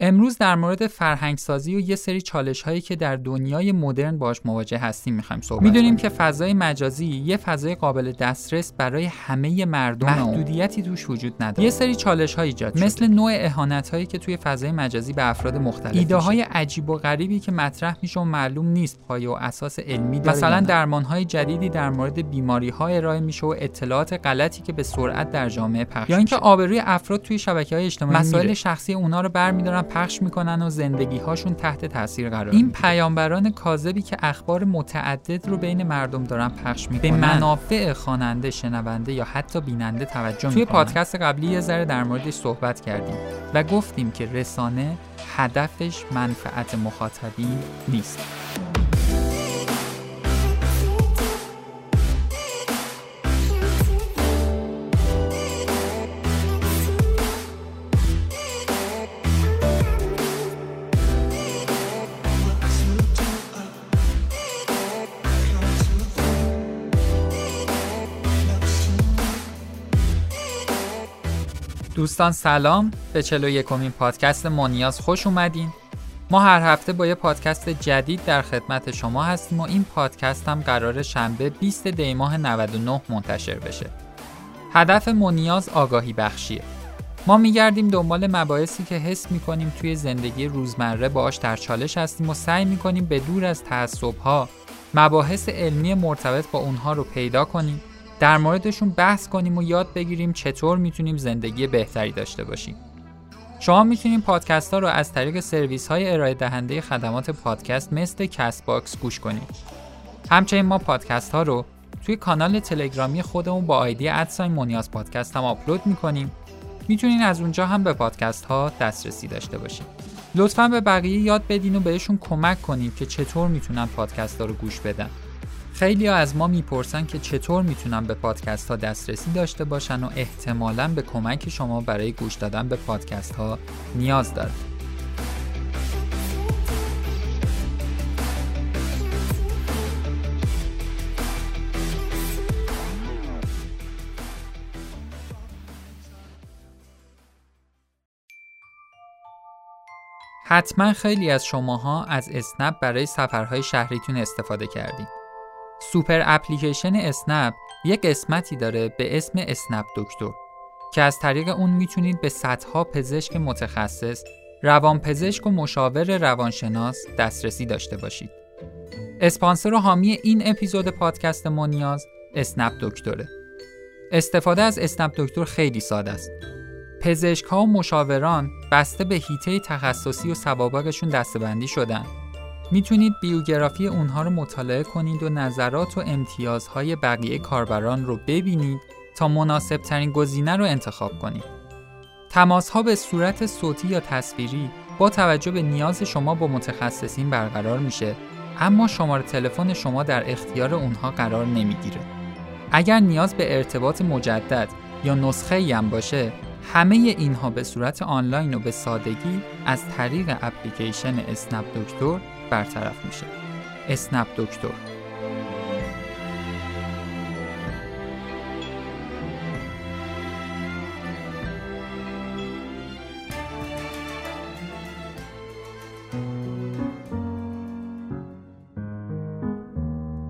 امروز در مورد فرهنگسازی و یه سری چالش هایی که در دنیای مدرن باش مواجه هستیم می‌خوایم صحبت می‌دونیم که فضای مجازی یه فضای قابل دسترس برای همه مردم محدودیتی توش وجود نداره. یه سری چالش های ایجاد مثل نوع اهانت هایی که توی فضای مجازی به افراد مختلف ایده های عجیب و غریبی که مطرح میشه و معلوم نیست پایه و اساس علمی داره مثلا درمان های جدیدی در مورد بیماری ها ارائه میشه و اطلاعات غلطی که به سرعت در جامعه پخش یا اینکه آبروی افراد توی شبکه های اجتماعی مسائل شخصی اونا رو برمیدارن. پخش می‌کنن و زندگی هاشون تحت تاثیر قرار این پیامبران کاذبی که اخبار متعدد رو بین مردم دارن پخش می‌کنن به منافع خواننده شنونده یا حتی بیننده توجه توی پادکست قبلی یه ذره در موردش صحبت کردیم و گفتیم که رسانه هدفش منفعت مخاطبین نیست. دوستان سلام. به 41 کمین پادکست مونیاز خوش اومدین. ما هر هفته با یه پادکست جدید در خدمت شما هستیم و این پادکست هم قرار شنبه 20 دی ماه 99 منتشر بشه. هدف مونیاز آگاهی بخشیه. ما میگردیم دنبال مباحثی که حس می‌کنیم توی زندگی روزمره باش در چالش هستیم و سعی می‌کنیم به دور از تعصبها مباحث علمی مرتبط با اونها رو پیدا کنیم. در موردشون بحث کنیم و یاد بگیریم چطور می‌تونیم زندگی بهتری داشته باشیم. شما می‌تونید پادکست ها رو از طریق سرویس های ارائه دهنده خدمات پادکست مثل کست باکس گوش کنید. همچنین ما پادکست ها رو توی کانال تلگرامی خودمون با آیدی at sign مونیاز پادکست هم آپلود می‌کنیم. می‌تونین از اونجا هم به پادکست ها دسترسی داشته باشید. لطفا به بقیه یاد بدین و بهشون کمک کنید که چطور می‌تونن پادکست ها رو گوش بدن. خیلی ها از ما می‌پرسن که چطور می‌تونن به پادکست ها دسترسی داشته باشن و احتمالا به کمک شما برای گوش دادن به پادکست ها نیاز دارن. حتما خیلی از شماها از اسنپ برای سفرهای شهریتون استفاده کردید. سوپر اپلیکیشن اسنپ یک قسمتی داره به اسم اسنپ دکتر که از طریق اون می‌تونید به صدها پزشک متخصص، روانپزشک و مشاور روانشناس دسترسی داشته باشید. اسپانسر و حامی این اپیزود پادکست ما نیاز اسنپ دکتره. استفاده از اسنپ دکتر خیلی ساده است. پزشک و مشاوران بسته به هیته تخصصی و سوابقشون دستبندی شدن می‌تونید بیوگرافی اونها رو مطالعه کنید و نظرات و امتیازهای بقیه کاربران رو ببینید تا مناسب ترین گزینه رو انتخاب کنید. تماس ها به صورت صوتی یا تصویری با توجه به نیاز شما با متخصصین برقرار میشه اما شماره تلفن شما در اختیار اونها قرار نمی‌گیره. اگر نیاز به ارتباط مجدد یا نسخه هم باشه همه اینها به صورت آنلاین و به سادگی از طریق اپلیکیشن اسنپ دکتر برطرف میشه اسنپ دکتر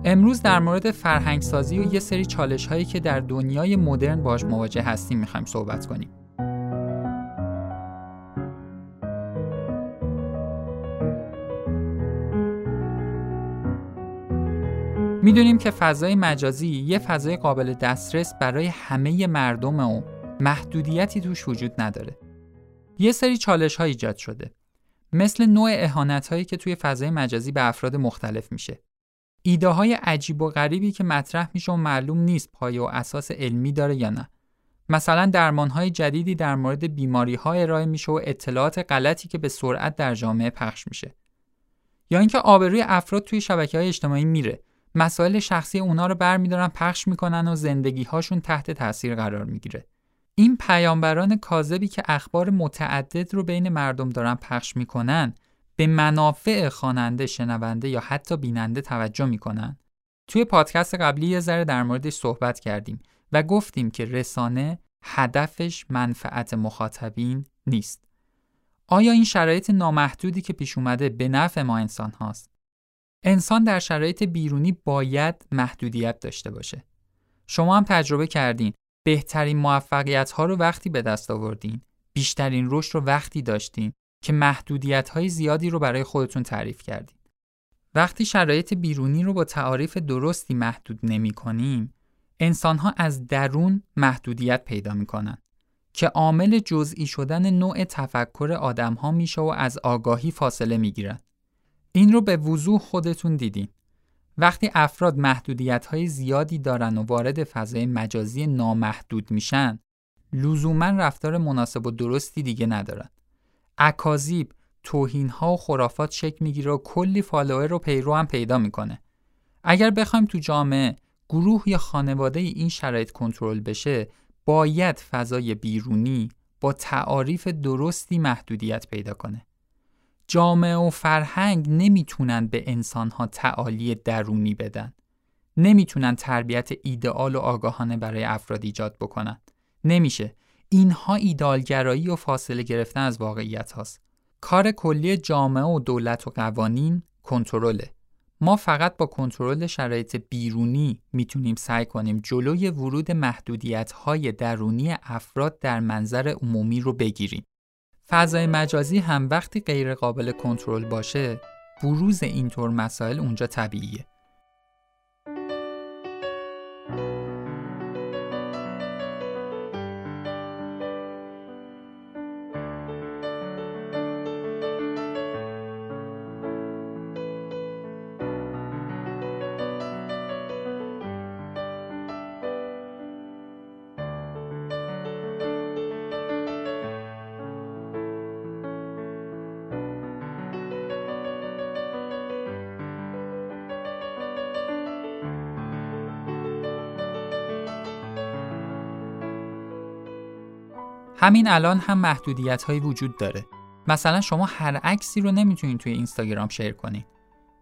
امروز در مورد فرهنگسازی و یه سری چالش هایی که در دنیای مدرن باش مواجه هستیم می‌خوایم صحبت کنیم. می‌دونیم که فضای مجازی یه فضای قابل دسترس برای همه مردم و محدودیتی توش وجود نداره. یه سری چالش ها ایجاد شده. مثل نوع اهانت هایی که توی فضای مجازی به افراد مختلف میشه. ایده های عجیب و غریبی که مطرح میشه و معلوم نیست پایه و اساس علمی داره یا نه. مثلا درمان های جدیدی در مورد بیماری ها ارائه میشه و اطلاعات غلطی که به سرعت در جامعه پخش میشه. یا اینکه آبروی افراد توی شبکه های اجتماعی میره مسائل شخصی اونا رو برمیدارن پخش می‌کنن و زندگی هاشون تحت تاثیر قرار می‌گیره. این پیامبران کاذبی که اخبار متعدد رو بین مردم دارن پخش می‌کنن به منافع خواننده، شنونده یا حتی بیننده توجه می‌کنن. توی پادکست قبلی یه ذره در موردش صحبت کردیم و گفتیم که رسانه هدفش منفعت مخاطبین نیست. آیا این شرایط نامحدودی که پیش اومده به نفع ما انسان هاست؟ انسان در شرایط بیرونی باید محدودیت داشته باشه. شما هم تجربه کردین بهترین موفقیت ها رو وقتی به دست آوردین، بیشترین رشد رو وقتی داشتین که محدودیت های زیادی رو برای خودتون تعریف کردین. وقتی شرایط بیرونی رو با تعاریف درستی محدود نمی کنیم، انسان ها از درون محدودیت پیدا می کنن که عامل جزئی شدن نوع تفکر آدم ها میشه و از آگاهی فاصله می گیرن. این رو به وضوح خودتون دیدین. وقتی افراد محدودیت های زیادی دارن و وارد فضای مجازی نامحدود میشن، لزوما رفتار مناسب و درستی دیگه ندارن. اکاذیب، توهین ها و خرافات شکل می‌گیره و کلی فالوور رو پیرو هم پیدا می‌کنه. اگر بخوایم تو جامعه گروه یا خانواده این شرایط کنترل بشه، باید فضای بیرونی با تعاریف درستی محدودیت پیدا کنه. جامعه و فرهنگ نمی‌تونن به انسانها تعالی درونی بدن. نمی‌تونن تربیت ایدئال و آگاهانه برای افراد ایجاد بکنن. نمیشه. اینها ایدالگرایی و فاصله گرفتن از واقعیت هاست. کار کلی جامعه و دولت و قوانین کنترله. ما فقط با کنترل شرایط بیرونی می‌تونیم سعی کنیم جلوی ورود محدودیت های درونی افراد در منظر عمومی رو بگیریم. فضای مجازی هم وقتی غیر قابل کنترل باشه بروز اینطور مسائل اونجا طبیعیه. همین الان هم محدودیت هایی وجود داره. مثلا شما هر عکسی رو نمی‌تونید توی اینستاگرام شیر کنید.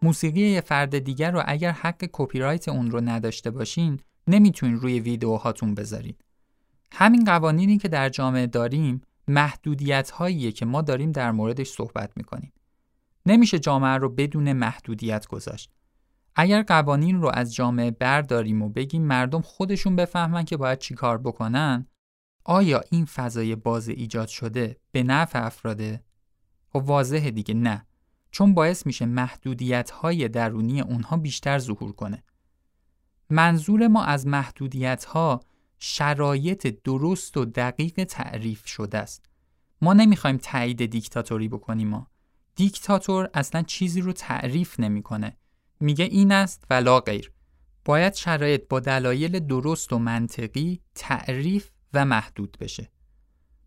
موسیقی یه فرد دیگر رو اگر حق کپی رایت اون رو نداشته باشین نمی‌تونید روی ویدیوهاتون بذارید. همین قوانینی که در جامعه داریم محدودیت هاییه که ما داریم در موردش صحبت می‌کنیم. نمیشه جامعه رو بدون محدودیت گذاشت. اگر قوانین رو از جامعه برداریم و بگیم مردم خودشون بفهمن که باید چیکار بکنن آیا این فضای باز ایجاد شده به نفع افراده؟ خب واضحه دیگه نه چون باعث میشه محدودیت های درونی اونها بیشتر ظهور کنه. منظور ما از محدودیت ها شرایط درست و دقیق تعریف شده است. ما نمی‌خوایم تایید دیکتاتوری بکنیم ما. دیکتاتور اصلا چیزی رو تعریف نمی‌کنه. میگه این است ولا غیر. باید شرایط با دلایل درست و منطقی تعریف و محدود بشه.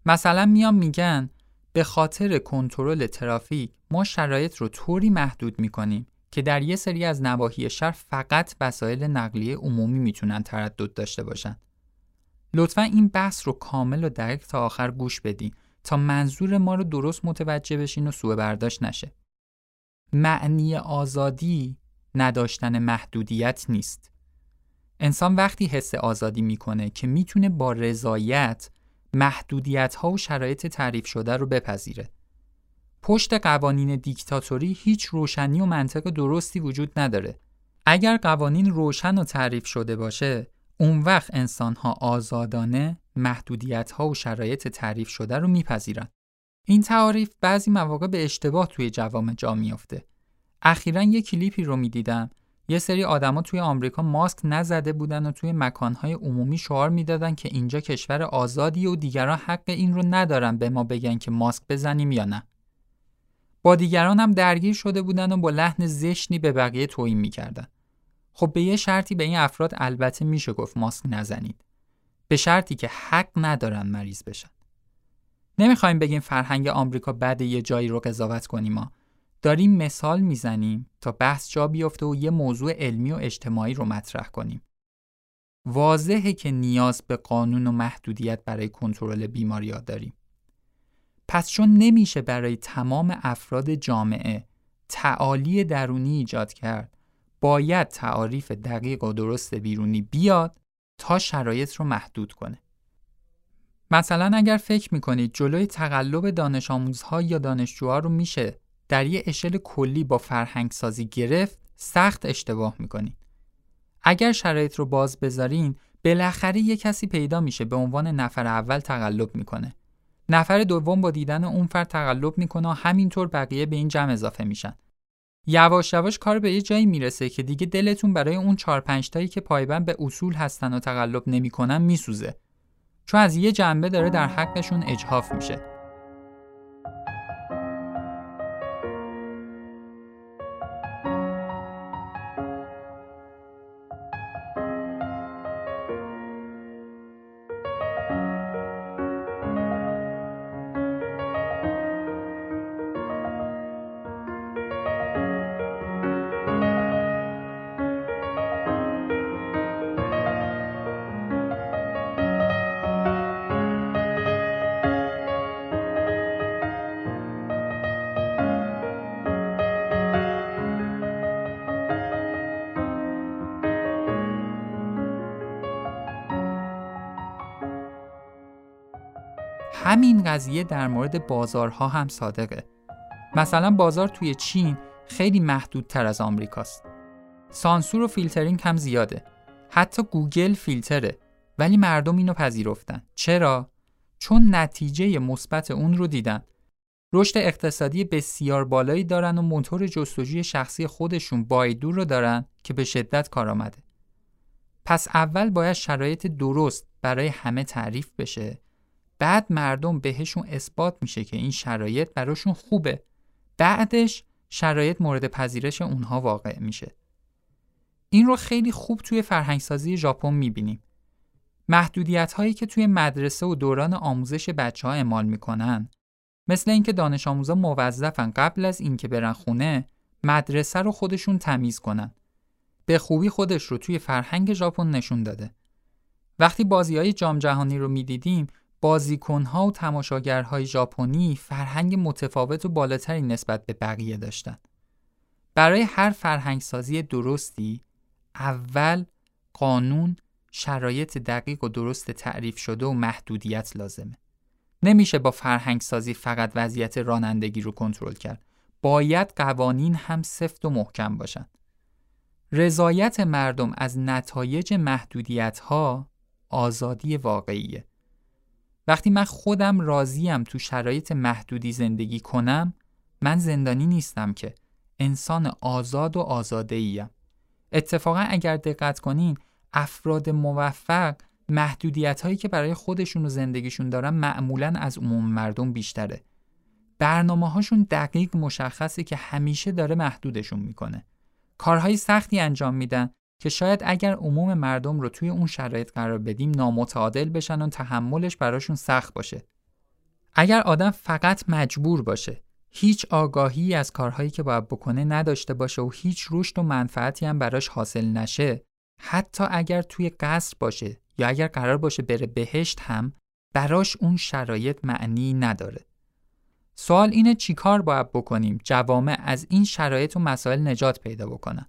مثلا میان میگن به خاطر کنترل ترافیک ما شرایط رو طوری محدود می‌کنیم که در یه سری از نواحی شهر فقط وسایل نقلیه عمومی می‌تونن تردد داشته باشن. لطفا این بحث رو کامل و دقیق تا آخر گوش بدین تا منظور ما رو درست متوجه بشین و سوء برداشت نشه. معنی آزادی نداشتن محدودیت نیست. انسان وقتی حس آزادی می‌کنه که می‌تونه با رضایت محدودیت ها و شرایط تعریف شده رو بپذیره. پشت قوانین دیکتاتوری هیچ روشنی و منطق درستی وجود نداره. اگر قوانین روشن و تعریف شده باشه، اون وقت انسان ها آزادانه محدودیت ها و شرایط تعریف شده رو میپذیرن. این تعریف بعضی مواقع به اشتباه توی جوامع جا میافته. اخیرا یه کلیپی رو می‌دیدم یه سری آدما توی آمریکا ماسک نزده بودن و توی مکانهای عمومی شعار می‌دادن که اینجا کشور آزادی و دیگران حق این رو ندارن به ما بگن که ماسک بزنیم یا نه. با دیگران هم درگیر شده بودن و با لحن زشنی به بقیه توهین می‌کردن. خب به یه شرطی به این افراد البته میشه گفت ماسک نزنید. به شرطی که حق ندارن مریض بشن. نمی‌خوایم بگیم فرهنگ آمریکا بعد یه جایی رو قضاوت کنیم ما داریم مثال می‌زنیم تا بحث جا بیفته و یه موضوع علمی و اجتماعی رو مطرح کنیم. واضحه که نیاز به قانون و محدودیت برای کنترل بیماری داریم. پس چون نمیشه برای تمام افراد جامعه تعالی درونی ایجاد کرد، باید تعاریف دقیق و درست بیرونی بیاد تا شرایط رو محدود کنه. مثلا اگر فکر می‌کنید جلوی تقلب دانش آموزها یا دانشجوها رو میشه در یه اشل کلی با فرهنگ سازی گرفت سخت اشتباه می‌کنید. اگر شرایط رو باز بذارین بالاخره یه کسی پیدا میشه به عنوان نفر اول تقلب می‌کنه. نفر دوم با دیدن اون فرد تقلب می‌کنه و همینطور بقیه به این جمع اضافه میشن. یواش یواش کار به یه جایی می‌رسه که دیگه دلتون برای اون چهار پنج تایی که پایبند به اصول هستن و تقلب نمی‌کنن میسوزه. چون از یه جنبه داره در حقشون اجحاف میشه. همین قضیه در مورد بازارها هم صادقه. مثلا بازار توی چین خیلی محدودتر از آمریکاست. سانسور و فیلترینگ هم زیاده. حتی گوگل فیلتره ولی مردم اینو پذیرفتن. چرا؟ چون نتیجه مثبت اون رو دیدن. رشد اقتصادی بسیار بالایی دارن و موتور جستجوی شخصی خودشون بایدو رو دارن که به شدت کار آمده. پس اول باید شرایط درست برای همه تعریف بشه بعد مردم بهشون اثبات میشه که این شرایط براشون خوبه. بعدش شرایط مورد پذیرش اونها واقع میشه. این رو خیلی خوب توی فرهنگسازی ژاپن می‌بینیم. محدودیت هایی که توی مدرسه و دوران آموزش بچه ها اعمال می‌کنن مثل اینکه دانش آموزا موظفن قبل از اینکه برن خونه مدرسه رو خودشون تمیز کنن. به خوبی خودش رو توی فرهنگ ژاپن نشون داده. وقتی بازی های جام جهانی رو می‌دیدیم بازیکنها و تماشاگرهای ژاپنی فرهنگ متفاوت و بالاتری نسبت به بقیه داشتند. برای هر فرهنگسازی درستی اول قانون شرایط دقیق و درست تعریف شده و محدودیت لازمه. نمیشه با فرهنگسازی فقط وضعیت رانندگی رو کنترل کرد. باید قوانین هم سفت و محکم باشن. رضایت مردم از نتایج محدودیت ها آزادی واقعیه. وقتی من خودم راضیم تو شرایط محدودی زندگی کنم من زندانی نیستم که انسان آزاد و آزاده ایم. اتفاقا اگر دقت کنین افراد موفق محدودیت هایی که برای خودشون و زندگیشون دارن معمولا از عموم مردم بیشتره. برنامه هاشون دقیق مشخصه که همیشه داره محدودشون می‌کنه. کارهای سختی انجام میدن که شاید اگر عموم مردم رو توی اون شرایط قرار بدیم نامتعادل بشن و تحملش براشون سخت باشه. اگر آدم فقط مجبور باشه هیچ آگاهی از کارهایی که باید بکنه نداشته باشه و هیچ رشد و منفعتی هم براش حاصل نشه حتی اگر توی قصر باشه یا اگر قرار باشه بره بهشت هم براش اون شرایط معنی نداره. سوال اینه چیکار باید بکنیم جوامع از این شرایط و مسائل نجات پیدا بکنن.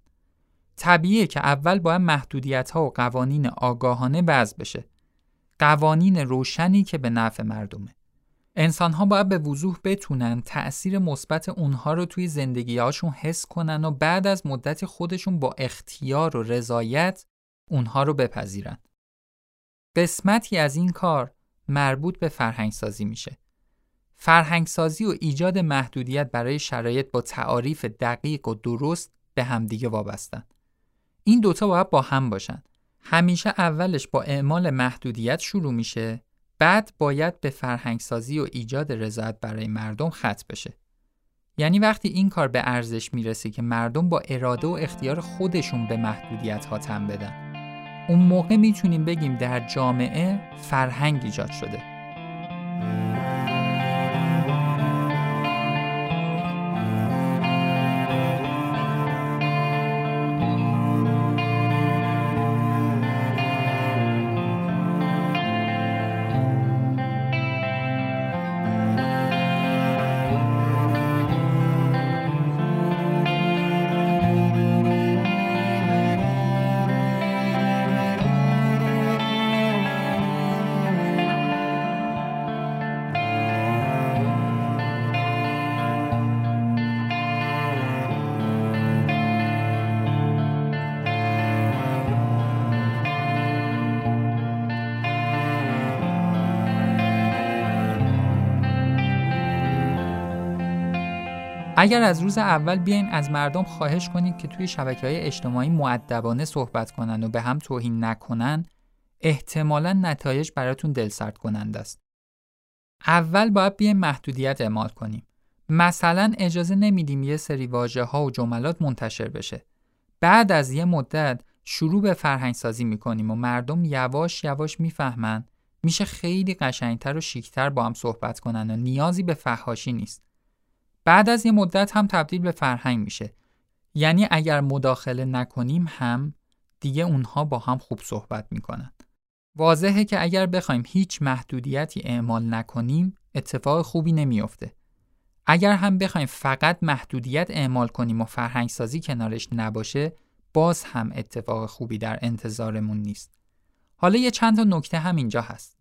طبیعیه که اول باید محدودیت ها و قوانین آگاهانه وضع بشه. قوانین روشنی که به نفع مردمه. انسان ها باید به وضوح بتونن تأثیر مثبت اونها رو توی زندگیهاشون حس کنن و بعد از مدت خودشون با اختیار و رضایت اونها رو بپذیرن. قسمتی از این کار مربوط به فرهنگسازی میشه. فرهنگسازی و ایجاد محدودیت برای شرایط با تعاریف دقیق و درست به همدیگه وابستن. این دوتا باید با هم باشن. همیشه اولش با اعمال محدودیت شروع میشه بعد باید به فرهنگسازی و ایجاد رضایت برای مردم ختم بشه. یعنی وقتی این کار به ارزش می‌رسه که مردم با اراده و اختیار خودشون به محدودیت ها تن بدن. اون موقع می‌تونیم بگیم در جامعه فرهنگ ایجاد شده. اگر از روز اول بیاین از مردم خواهش کنید که توی شبکه های اجتماعی معدبانه صحبت کنن و به هم توهین نکنن احتمالا نتایج براتون دلسرد کننده است. اول باید بیایم محدودیت اعمال کنیم. مثلا اجازه نمیدیم یه سری واژه ها و جملات منتشر بشه. بعد از یه مدت شروع به فرهنگ سازی می‌کنیم و مردم یواش یواش می‌فهمن میشه خیلی قشنگتر و شیکتر با هم صحبت کنن و نیازی به فحاشی نیست. بعد از یه مدت هم تبدیل به فرهنگ میشه. یعنی اگر مداخله نکنیم هم دیگه اونها با هم خوب صحبت می‌کنن. واضحه که اگر بخوایم هیچ محدودیتی اعمال نکنیم اتفاق خوبی نمیافته. اگر هم بخوایم فقط محدودیت اعمال کنیم و فرهنگ سازی کنارش نباشه باز هم اتفاق خوبی در انتظارمون نیست. حالا یه چند تا نکته هم اینجا هست.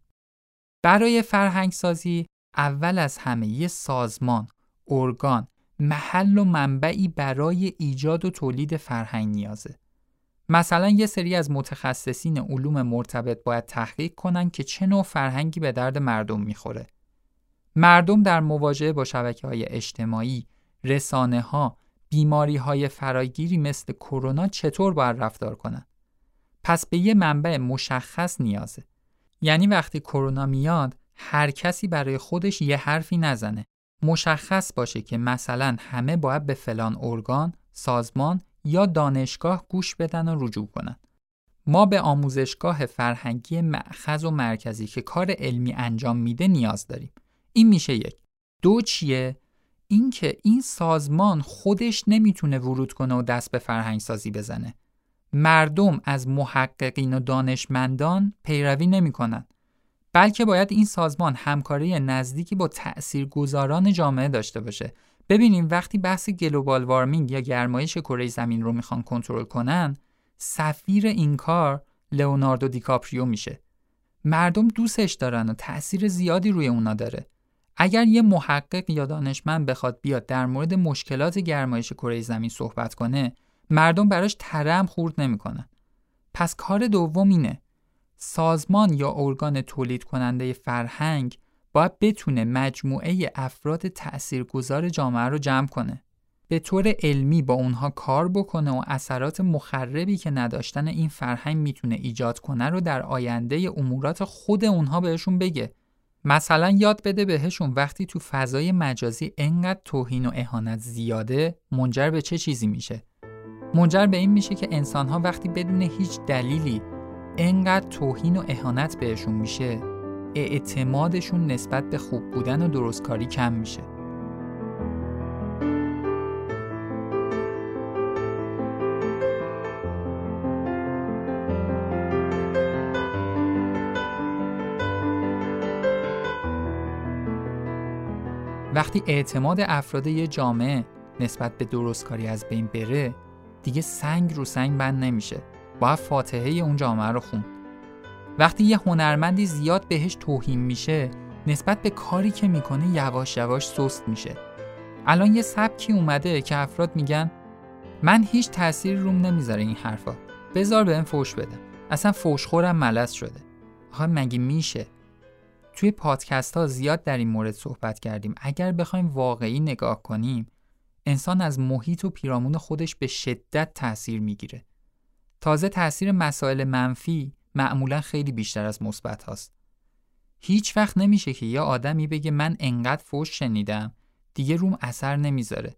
برای فرهنگ سازی اول از همه یه سازمان، ارگان، محل و منبعی برای ایجاد و تولید فرهنگ نیازه. مثلا یه سری از متخصصین علوم مرتبط باید تحقیق کنن که چه نوع فرهنگی به درد مردم می‌خوره. مردم در مواجهه با شبکه های اجتماعی، رسانه ها، بیماری های فراگیری مثل کرونا چطور باید رفتار کنن؟ پس به یه منبع مشخص نیازه. یعنی وقتی کرونا میاد هر کسی برای خودش یه حرفی نزنه. مشخص باشه که مثلا همه باید به فلان ارگان، سازمان یا دانشگاه گوش بدن و رجوع کنن. ما به آموزشگاه فرهنگی معخذ و مرکزی که کار علمی انجام میده نیاز داریم. این میشه یک. دو چیه؟ اینکه این سازمان خودش نمی‌تونه ورود کنه و دست به فرهنگ سازی بزنه. مردم از محققین و دانشمندان پیروی نمی‌کنن. بلکه باید این سازمان همکاری نزدیکی با تأثیرگذاران جامعه داشته باشه. ببینیم وقتی بحث گلوبال وارمینگ یا گرمایش کره زمین رو می‌خوان کنترل کنن سفیر این کار لئوناردو دیکاپریو میشه. مردم دوستش دارن و تأثیر زیادی روی اونا داره. اگر یه محقق یا دانشمند بخواد بیاد در مورد مشکلات گرمایش کره زمین صحبت کنه مردم براش ترم خورد نمی‌کنن. پس کار دوم اینه سازمان یا ارگان تولید کننده فرهنگ باید بتونه مجموعه افراد تأثیرگذار جامعه رو جمع کنه. به طور علمی با اونها کار بکنه و اثرات مخربی که نداشتن این فرهنگ می‌تونه ایجاد کنه رو در آینده امورات خود اونها بهشون بگه. مثلا یاد بده بهشون وقتی تو فضای مجازی انقدر توهین و اهانت زیاده منجر به چه چیزی میشه؟ منجر به این میشه که انسانها وقتی بدون هیچ دلیلی انقدر توهین و اهانت بهشون میشه اعتمادشون نسبت به خوب بودن و درستکاری کم میشه. وقتی اعتماد افراد یه جامعه نسبت به درستکاری از بین بره دیگه سنگ رو سنگ بند نمیشه. باید فاتحه اون جامعه رو خون. وقتی یه هنرمندی زیاد بهش توهین میشه نسبت به کاری که می‌کنه یواش یواش سست میشه. الان یه سبکی اومده که افراد میگن من هیچ تأثیری روم نمی‌ذاره این حرفا بذار بهم فوش بدم اصلا فوشخورم ملس شده. آخه مگه میشه؟ توی پادکست ها زیاد در این مورد صحبت کردیم. اگر بخوایم واقعی نگاه کنیم انسان از محیط و پیرامون خودش به شدت تاثیر می‌گیره. تازه تاثیر مسائل منفی معمولا خیلی بیشتر از مثبت هاست. هیچ وقت نمیشه که یه آدمی بگه من انقدر فوش شنیدم دیگه روم اثر نمی‌ذاره.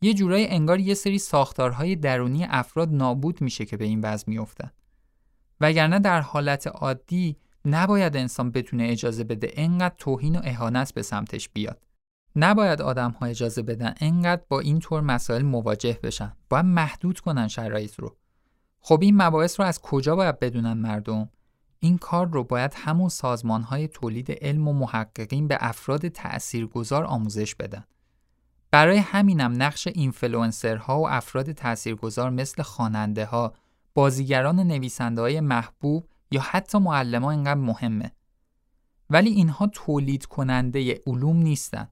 یه جورایی انگار یه سری ساختارهای درونی افراد نابود میشه که به این وضع میافتن. وگرنه در حالت عادی نباید انسان بتونه اجازه بده انقدر توهین و اهانت به سمتش بیاد. نباید آدم ها اجازه بدن انقدر با این طور مسائل مواجه بشن. باید محدود کنن شرایط رو. خب این مباحث رو از کجا باید بدونن مردم؟ این کار رو باید همون سازمان های تولید علم و محققین به افراد تأثیرگذار آموزش بدن. برای همینم نقش اینفلوئنسرها و افراد تأثیرگذار مثل خواننده ها، بازیگران و نویسنده های محبوب یا حتی معلم ها اینقدر مهمه. ولی اینها تولید کننده علوم نیستن.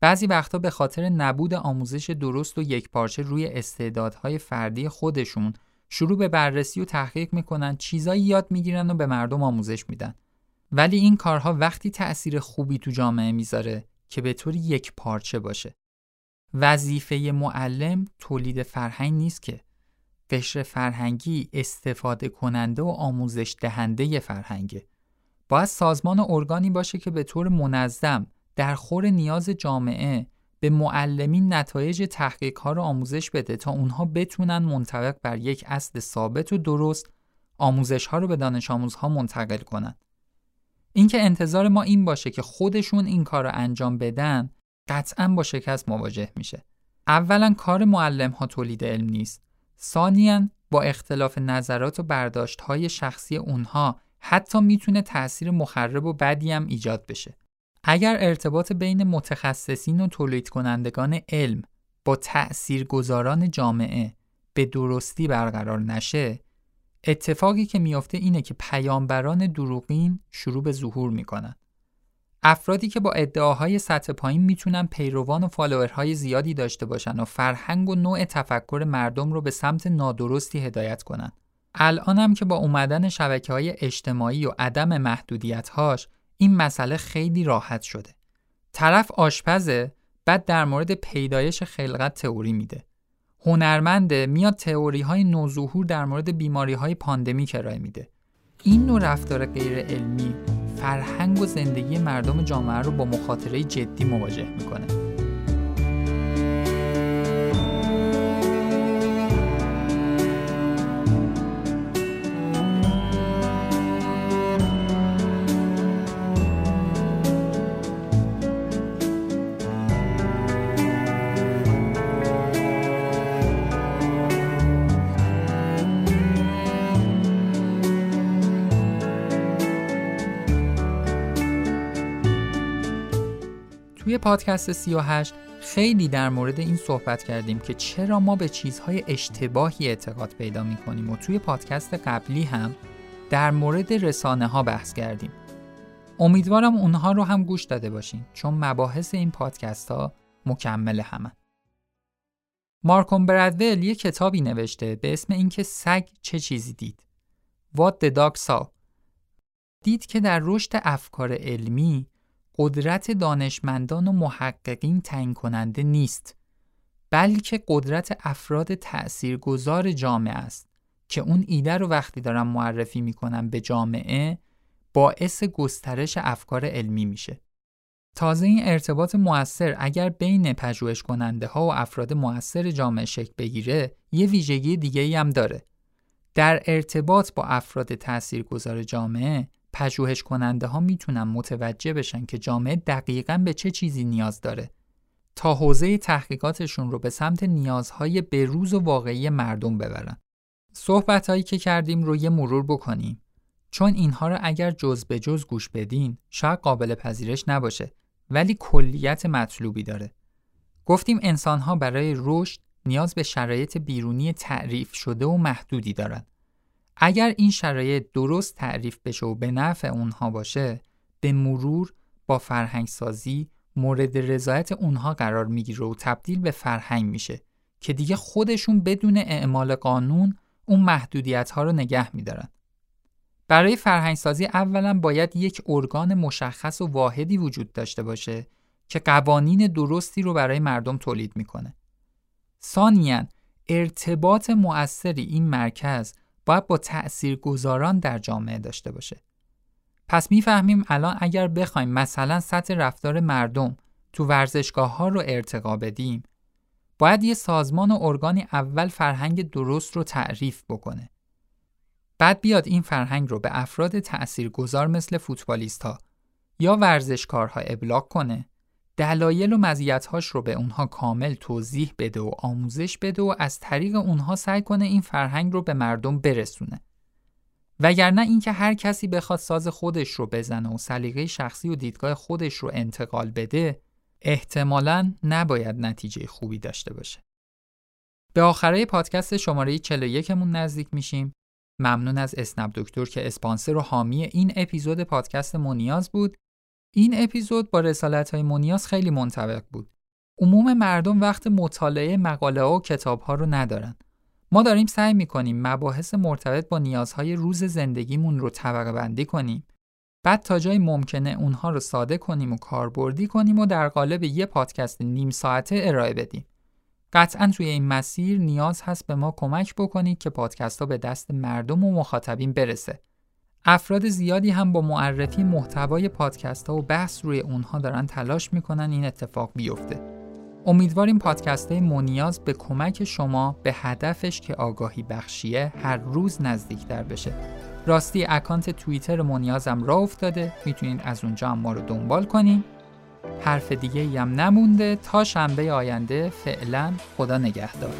بعضی وقتا به خاطر نبود آموزش درست و یکپارچه روی استعدادهای فردی خودشون شروع به بررسی و تحقیق می‌کنن چیزایی یاد می‌گیرن و به مردم آموزش میدن. ولی این کارها وقتی تأثیر خوبی تو جامعه می‌ذاره که به طور یک پارچه باشه. وظیفه معلم تولید فرهنگ نیست که. قشر فرهنگی استفاده کننده و آموزش دهنده فرهنگه. باید سازمان ارگانی باشه که به طور منظم در خور نیاز جامعه به معلمین نتایج تحقیق ها رو آموزش بده تا اونها بتونن منطبق بر یک اصل ثابت و درست آموزش ها رو به دانش آموزها منتقل کنن. اینکه انتظار ما این باشه که خودشون این کار رو انجام بدن قطعا با شکست مواجه میشه. اولا کار معلم ها تولید علم نیست. ثانیا با اختلاف نظرات و برداشت های شخصی اونها حتی می‌تونه تأثیر مخرب و بدی هم ایجاد بشه. اگر ارتباط بین متخصصین و تولید کنندگان علم با گذاران جامعه به درستی برقرار نشه اتفاقی که میافته اینه که پیامبران دروغین شروع به ظهور می‌کنن. افرادی که با ادعاهای سطح پایین می‌تونن پیروان و فالوورهای زیادی داشته باشن و فرهنگ و نوع تفکر مردم رو به سمت نادرستی هدایت کنن. الان هم که با اومدن شبکه های اجتماعی و عدم محدودیت هاش این مسئله خیلی راحت شده. طرف آشپزه بعد در مورد پیدایش خلقت تئوری میده. هنرمنده میاد تئوری های نوظهور در مورد بیماری های پاندمی کرای میده. این نوع رفتار غیر علمی فرهنگ و زندگی مردم جامعه رو با مخاطره جدی مواجه می‌کنه. توی پادکست 38 خیلی در مورد این صحبت کردیم که چرا ما به چیزهای اشتباهی اعتقاد پیدا می کنیم و توی پادکست قبلی هم در مورد رسانه ها بحث کردیم. امیدوارم اونها رو هم گوش داده باشین چون مباحث این پادکست ها مکمل همن. مارکوم برادول یه کتابی نوشته به اسم اینکه سگ چه چیزی دید. What the dog saw. دید که در رشد افکار علمی قدرت دانشمندان و محققین تعیین کننده نیست بلکه قدرت افراد تأثیرگذار جامعه است که اون ایده رو وقتی دارم معرفی می‌کنم به جامعه باعث گسترش افکار علمی میشه. تازه این ارتباط موثر اگر بین پژوهش کننده ها و افراد موثر جامعه شکل بگیره یه ویژگی دیگه ای هم داره. در ارتباط با افراد تاثیرگذار جامعه پژوهش کننده ها می‌تونن متوجه بشن که جامعه دقیقا به چه چیزی نیاز داره تا حوزه تحقیقاتشون رو به سمت نیازهای بروز و واقعی مردم ببرن. صحبت هایی که کردیم رو یه مرور بکنیم چون اینها رو اگر جز به جز گوش بدین شاید قابل پذیرش نباشه ولی کلیت مطلوبی داره. گفتیم انسانها برای رشد نیاز به شرایط بیرونی تعریف شده و محدودی دارند. اگر این شرایط درست تعریف بشه و به نفع اونها باشه به مرور با فرهنگ سازی مورد رضایت اونها قرار می‌گیره و تبدیل به فرهنگ میشه که دیگه خودشون بدون اعمال قانون اون محدودیت ها رو نگه میدارن. برای فرهنگ سازی اولا باید یک ارگان مشخص و واحدی وجود داشته باشه که قوانین درستی رو برای مردم تولید می‌کنه. ثانیا ارتباط مؤثری این مرکز باید با گذاران در جامعه داشته باشه. پس می‌فهمیم الان اگر بخوایم مثلا سطح رفتار مردم تو ورزشگاه ها رو ارتقا بدیم باید یه سازمان و ارگانی اول فرهنگ درست رو تعریف بکنه. بعد بیاد این فرهنگ رو به افراد گذار مثل فوتبالیست ها یا ورزشکارها ابلاغ کنه دلایل و مزیت‌هاش رو به اونها کامل توضیح بده و آموزش بده و از طریق اونها سعی کنه این فرهنگ رو به مردم برسونه. وگرنه اینکه هر کسی بخواد ساز خودش رو بزنه و سلیقه شخصی و دیدگاه خودش رو انتقال بده احتمالاً نباید نتیجه خوبی داشته باشه. به آخرای پادکست شماره 41 مون نزدیک میشیم. ممنون از اسنپ دکتر که اسپانسر و حامی این اپیزود پادکست مونیاز بود این اپیزود با رسالت های مونیاز خیلی منطبق بود. عموم مردم وقت مطالعه مقاله و کتاب ها رو ندارن. ما داریم سعی می‌کنیم مباحث مرتبط با نیازهای روز زندگیمون رو طبقه بندی کنیم بعد تا جای ممکنه اونها رو ساده کنیم و کاربردی کنیم و در قالب یه پادکست نیم ساعته ارائه بدیم. قطعا توی این مسیر نیاز هست به ما کمک بکنید که پادکست ها به دست مردم و مخاطبین برسه. افراد زیادی هم با معرفی محتوای پادکست ها و بحث روی اونها دارن تلاش می‌کنن این اتفاق بیفته. امیدواریم پادکست های منیاز به کمک شما به هدفش که آگاهی بخشیه هر روز نزدیکتر بشه. راستی اکانت توییتر منیازم را افتاده می‌تونید از اونجا هم ما رو دنبال کنین حرف دیگه هم نمونده تا شنبه آینده فعلا خدا نگهدار